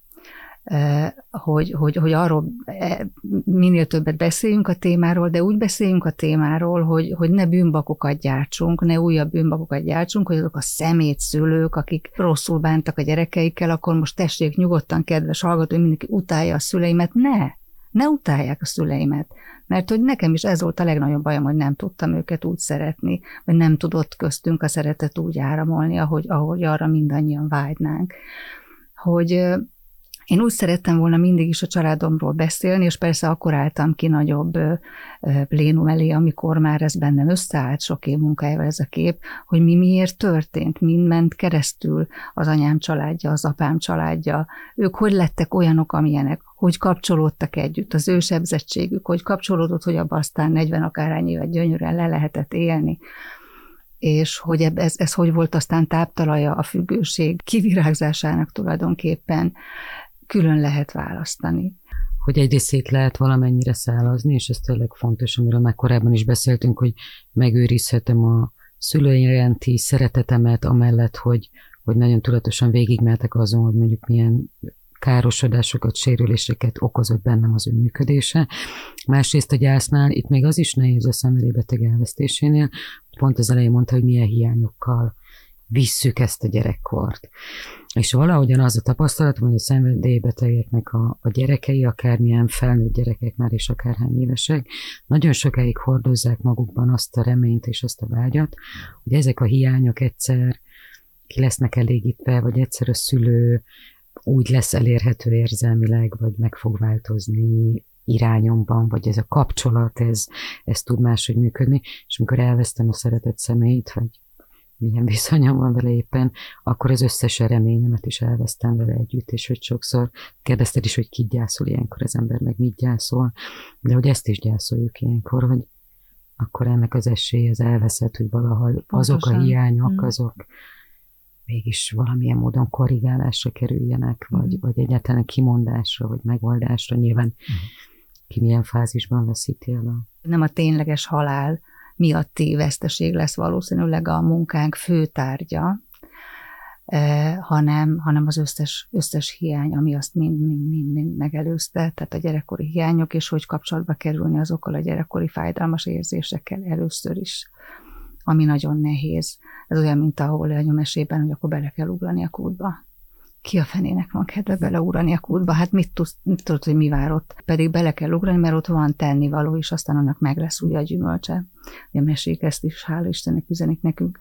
hogy, hogy, hogy arról e, minél többet beszéljünk a témáról, de úgy beszéljünk a témáról, hogy, hogy ne bűnbakokat gyártsunk, ne újabb bűnbakokat gyártsunk, hogy azok a szemét szülők, akik rosszul bántak a gyerekeikkel, akkor most tessék nyugodtan, kedves hallgató, hogy mindenki utálja a szüleimet. Ne! Ne utálják a szüleimet, mert hogy nekem is ez volt a legnagyobb bajom, hogy nem tudtam őket úgy szeretni, vagy nem tudott köztünk a szeretet úgy áramolni, ahogy, ahogy arra mindannyian vágynánk. Hogy én úgy szerettem volna mindig is a családomról beszélni, és persze akkor álltam ki nagyobb plénum elé, amikor már ez bennem összeállt sok év munkájával ez a kép, hogy mi miért történt, mind ment keresztül az anyám családja, az apám családja, ők hogy lettek olyanok, amilyenek, hogy kapcsolódtak együtt, az ő hogy kapcsolódott, hogy abban aztán 40 akárhány évet gyönyörűen le lehetett élni? És hogy ez, ez hogy volt aztán táptalaja a függőség kivirágzásának tulajdonképpen külön lehet választani. Hogy egyrészt szét lehet valamennyire szállazni, és ez tényleg fontos, amiről már korábban is beszéltünk, hogy megőrizhetem a szülői szeretetemet, amellett, hogy, hogy nagyon tudatosan végigmeltek azon, hogy mondjuk milyen károsodásokat, sérüléseket okozott bennem az ő működése. Másrészt a gyásznál itt még az is nehéz a szenvedélybeteg elvesztésénél, pont az elején mondta, hogy milyen hiányokkal visszük ezt a gyerekkort. És valahogyan az a tapasztalatom, hogy a szenvedélybetegeknek a, a gyerekei, akármilyen felnőtt gyerekek már és akárhány évesek, nagyon sokáig hordozzák magukban azt a reményt és azt a vágyat, hogy ezek a hiányok egyszer ki lesznek elégítve, vagy egyszer a szülő úgy lesz elérhető érzelmileg, vagy meg fog változni irányomban, vagy ez a kapcsolat, ez, ez tud máshogy működni, és amikor elvesztem a szeretett személyt, vagy milyen viszonyom van vele éppen, akkor az összes reményemet is elvesztem vele együtt, és hogy sokszor kérdezted is, hogy ki gyászol ilyenkor az ember, meg mit gyászol, de hogy ezt is gyászoljuk ilyenkor, hogy akkor ennek az esély az elveszett, hogy valahogy azok a hiányok, mm. azok mégis valamilyen módon korrigálásra kerüljenek, vagy, mm. vagy egyáltalán kimondásra, vagy megoldásra. Nyilván mm. ki milyen fázisban veszíti el a... Nem a tényleges halál, miatti veszteség lesz valószínűleg a munkánk fő tárgya, hanem, hanem az összes, összes hiány, ami azt mind, mind, mind, mind megelőzte, tehát a gyerekkori hiányok, és hogy kapcsolatba kerülni azokkal a gyerekkori fájdalmas érzésekkel először is, ami nagyon nehéz. Ez olyan, mint ahol a nyomesében, hogy akkor bele kell ugrani a kútba. Ki a fenének van kedve beleugrani a kútba? Hát mit, tudsz, mit tudod, hogy mi vár ott? Pedig bele kell ugrani, mert ott van tennivaló, és aztán annak meg lesz ugye a gyümölcse. A mesék ezt is, hála Istennek üzenik nekünk.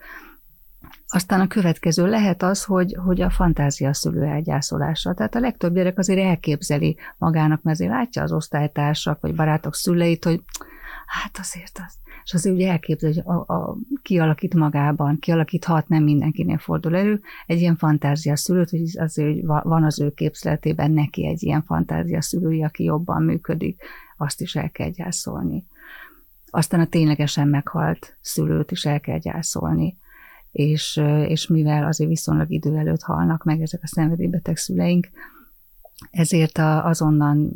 Aztán a következő lehet az, hogy, hogy a fantázia szülő elgyászolása. Tehát a legtöbb gyerek azért elképzeli magának, mert azért látja az osztálytársak vagy barátok szüleit, hogy hát azért az. És azért ugye elképzel, hogy a, a, kialakít magában, kialakíthat, nem mindenkinél fordul elő, egy ilyen fantázia szülőt, hogy azért hogy van az ő képzeletében neki egy ilyen fantázia szülői, aki jobban működik, azt is el kell gyászolni. Aztán a ténylegesen meghalt szülőt is el kell gyászolni és, és mivel azért viszonylag idő előtt halnak meg ezek a szenvedélybeteg szüleink, ezért a, azonnan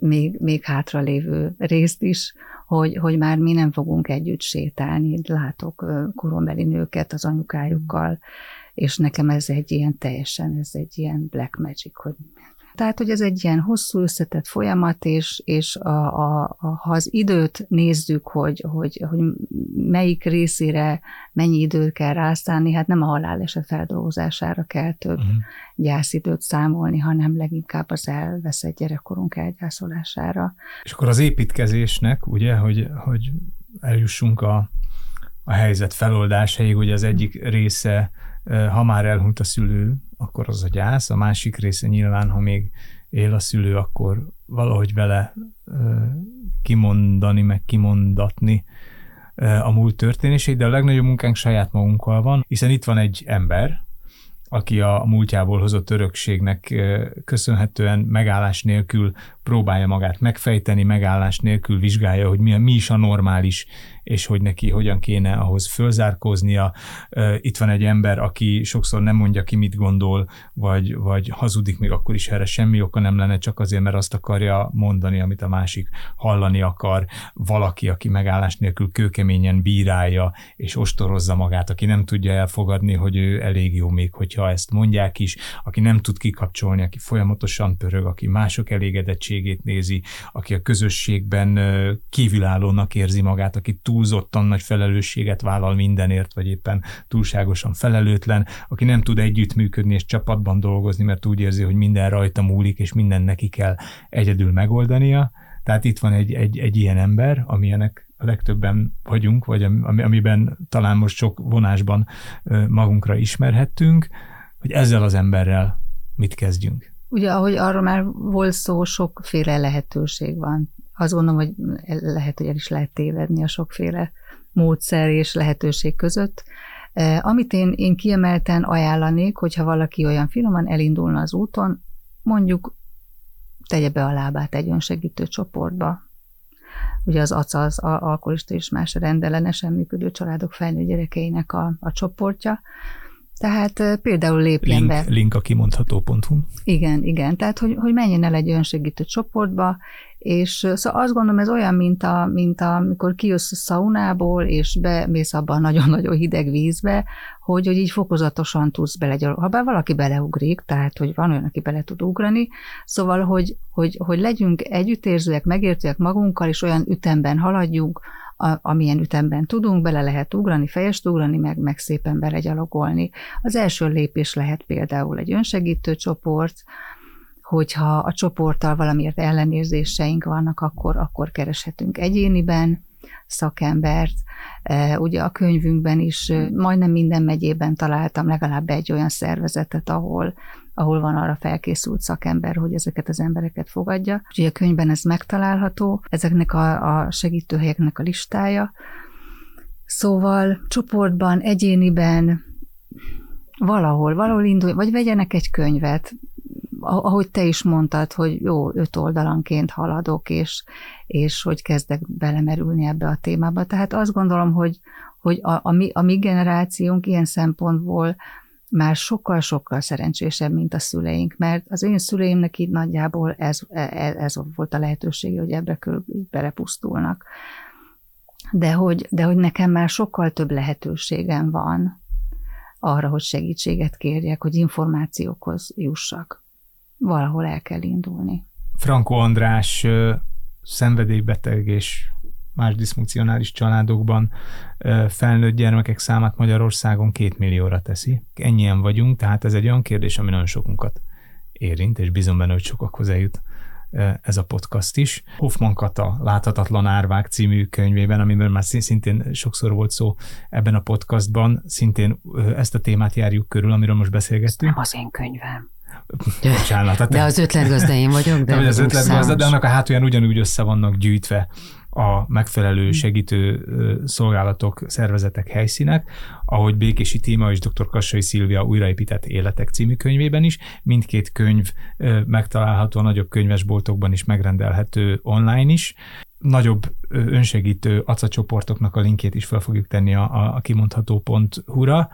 még, még hátralévő részt is, hogy, hogy már mi nem fogunk együtt sétálni. Látok korombeli nőket az anyukájukkal, és nekem ez egy ilyen teljesen, ez egy ilyen black magic, hogy tehát, hogy ez egy ilyen hosszú összetett folyamat, és, és a, a, a, ha az időt nézzük, hogy, hogy, hogy melyik részére mennyi időt kell rászállni, hát nem a haláleset feldolgozására kell több uh-huh. gyászidőt számolni, hanem leginkább az elveszett gyerekkorunk elgyászolására. És akkor az építkezésnek, ugye, hogy, hogy eljussunk a, a helyzet feloldásáig, ugye az egyik része, ha már elhunyt a szülő, akkor az a gyász, a másik része nyilván, ha még él a szülő, akkor valahogy vele kimondani, meg kimondatni a múlt történését, de a legnagyobb munkánk saját magunkkal van, hiszen itt van egy ember, aki a múltjából hozott örökségnek köszönhetően megállás nélkül próbálja magát megfejteni, megállás nélkül vizsgálja, hogy mi, mi is a normális, és hogy neki hogyan kéne ahhoz fölzárkóznia. Itt van egy ember, aki sokszor nem mondja ki, mit gondol, vagy, vagy hazudik, még akkor is erre semmi oka nem lenne, csak azért, mert azt akarja mondani, amit a másik hallani akar. Valaki, aki megállás nélkül kőkeményen bírálja, és ostorozza magát, aki nem tudja elfogadni, hogy ő elég jó még, hogyha ezt mondják is, aki nem tud kikapcsolni, aki folyamatosan pörög, aki mások elégedettségét nézi, aki a közösségben kívülállónak érzi magát, aki túl túlzottan nagy felelősséget vállal mindenért, vagy éppen túlságosan felelőtlen, aki nem tud együttműködni és csapatban dolgozni, mert úgy érzi, hogy minden rajta múlik, és minden neki kell egyedül megoldania. Tehát itt van egy, egy, egy ilyen ember, amilyenek a legtöbben vagyunk, vagy amiben talán most sok vonásban magunkra ismerhettünk, hogy ezzel az emberrel mit kezdjünk. Ugye, ahogy arról már volt szó, sokféle lehetőség van azt gondolom, hogy lehet, hogy el is lehet tévedni a sokféle módszer és lehetőség között. E, amit én, én kiemelten ajánlanék, hogyha valaki olyan finoman elindulna az úton, mondjuk tegye be a lábát egy önsegítő csoportba. Ugye az ACA az alkoholista és más rendellenesen működő családok felnőtt gyerekeinek a, a csoportja, tehát például lépjen link, be. Link a kimondható.hu. Igen, igen. Tehát, hogy, hogy menjen el egy önsegítő csoportba, és szóval azt gondolom, ez olyan, mint, a, mint a, amikor kijössz a szaunából, és bemész abba a nagyon-nagyon hideg vízbe, hogy, hogy így fokozatosan tudsz bele, ha bár valaki beleugrik, tehát, hogy van olyan, aki bele tud ugrani, szóval, hogy, hogy, hogy legyünk együttérzőek, megértőek magunkkal, és olyan ütemben haladjunk, a, amilyen ütemben tudunk, bele lehet ugrani, fejest ugrani, meg, meg szépen belegyalogolni. Az első lépés lehet például egy önsegítő csoport, hogyha a csoporttal valamiért ellenérzéseink vannak, akkor, akkor kereshetünk egyéniben szakembert. Ugye a könyvünkben is majdnem minden megyében találtam legalább egy olyan szervezetet, ahol, ahol van arra felkészült szakember, hogy ezeket az embereket fogadja. Úgyhogy a könyvben ez megtalálható, ezeknek a, a segítőhelyeknek a listája. Szóval csoportban, egyéniben, valahol, valahol indulj, vagy vegyenek egy könyvet, ahogy te is mondtad, hogy jó, öt oldalanként haladok, és, és hogy kezdek belemerülni ebbe a témába. Tehát azt gondolom, hogy, hogy a, a, mi, a mi generációnk ilyen szempontból már sokkal-sokkal szerencsésebb, mint a szüleink, mert az én szüleimnek így nagyjából ez, ez, ez volt a lehetőség, hogy ebbe körül belepusztulnak. de hogy, de hogy nekem már sokkal több lehetőségem van arra, hogy segítséget kérjek, hogy információkhoz jussak. Valahol el kell indulni. Franco András szenvedélybeteg és más diszfunkcionális családokban felnőtt gyermekek számát Magyarországon két millióra teszi. Ennyien vagyunk, tehát ez egy olyan kérdés, ami nagyon sokunkat érint, és bizony benne, hogy sokakhoz eljut ez a podcast is. Hoffman Kata Láthatatlan Árvák című könyvében, amiben már szintén sokszor volt szó ebben a podcastban, szintén ezt a témát járjuk körül, amiről most beszélgettünk. Nem az én könyvem. Bocsánat. De az ötletgazda én vagyok, de, de az ötletgazda, de annak a hátulján ugyanúgy össze vannak gyűjtve a megfelelő hmm. segítő szolgálatok, szervezetek, helyszínek, ahogy Békési Tíma és dr. Kassai Szilvia újraépített életek című könyvében is. Mindkét könyv megtalálható a nagyobb könyvesboltokban is, megrendelhető online is. Nagyobb önsegítő acacsoportoknak a linkjét is fel fogjuk tenni a, a kimondható.hu-ra,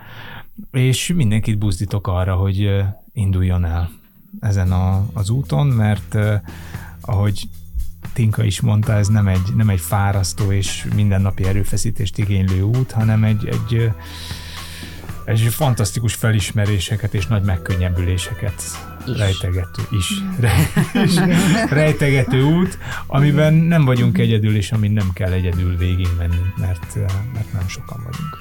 és mindenkit buzdítok arra, hogy induljon el ezen a, az úton, mert ahogy Tinka is mondta, ez nem egy, nem egy fárasztó és mindennapi erőfeszítést igénylő út, hanem egy, egy, egy fantasztikus felismeréseket és nagy megkönnyebbüléseket is. rejtegető is, rejtegető út, amiben nem vagyunk egyedül, és amin nem kell egyedül végig menni, mert, mert nem sokan vagyunk.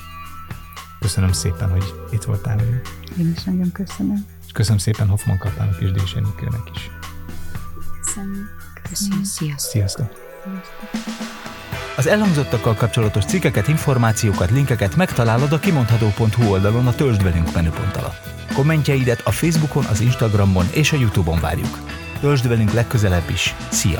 Köszönöm szépen, hogy itt voltál velünk. Én is nagyon köszönöm. Köszönöm szépen Hoffman Katának és Nikőnek is. Köszönöm. Köszönöm. Sziasztok. Sziasztok. Az elhangzottakkal kapcsolatos cikkeket, információkat, linkeket megtalálod a kimondható.hu oldalon a Töltsd velünk menüpont alatt. Kommentjeidet a Facebookon, az Instagramon és a Youtube-on várjuk. Töltsd velünk legközelebb is. Szia!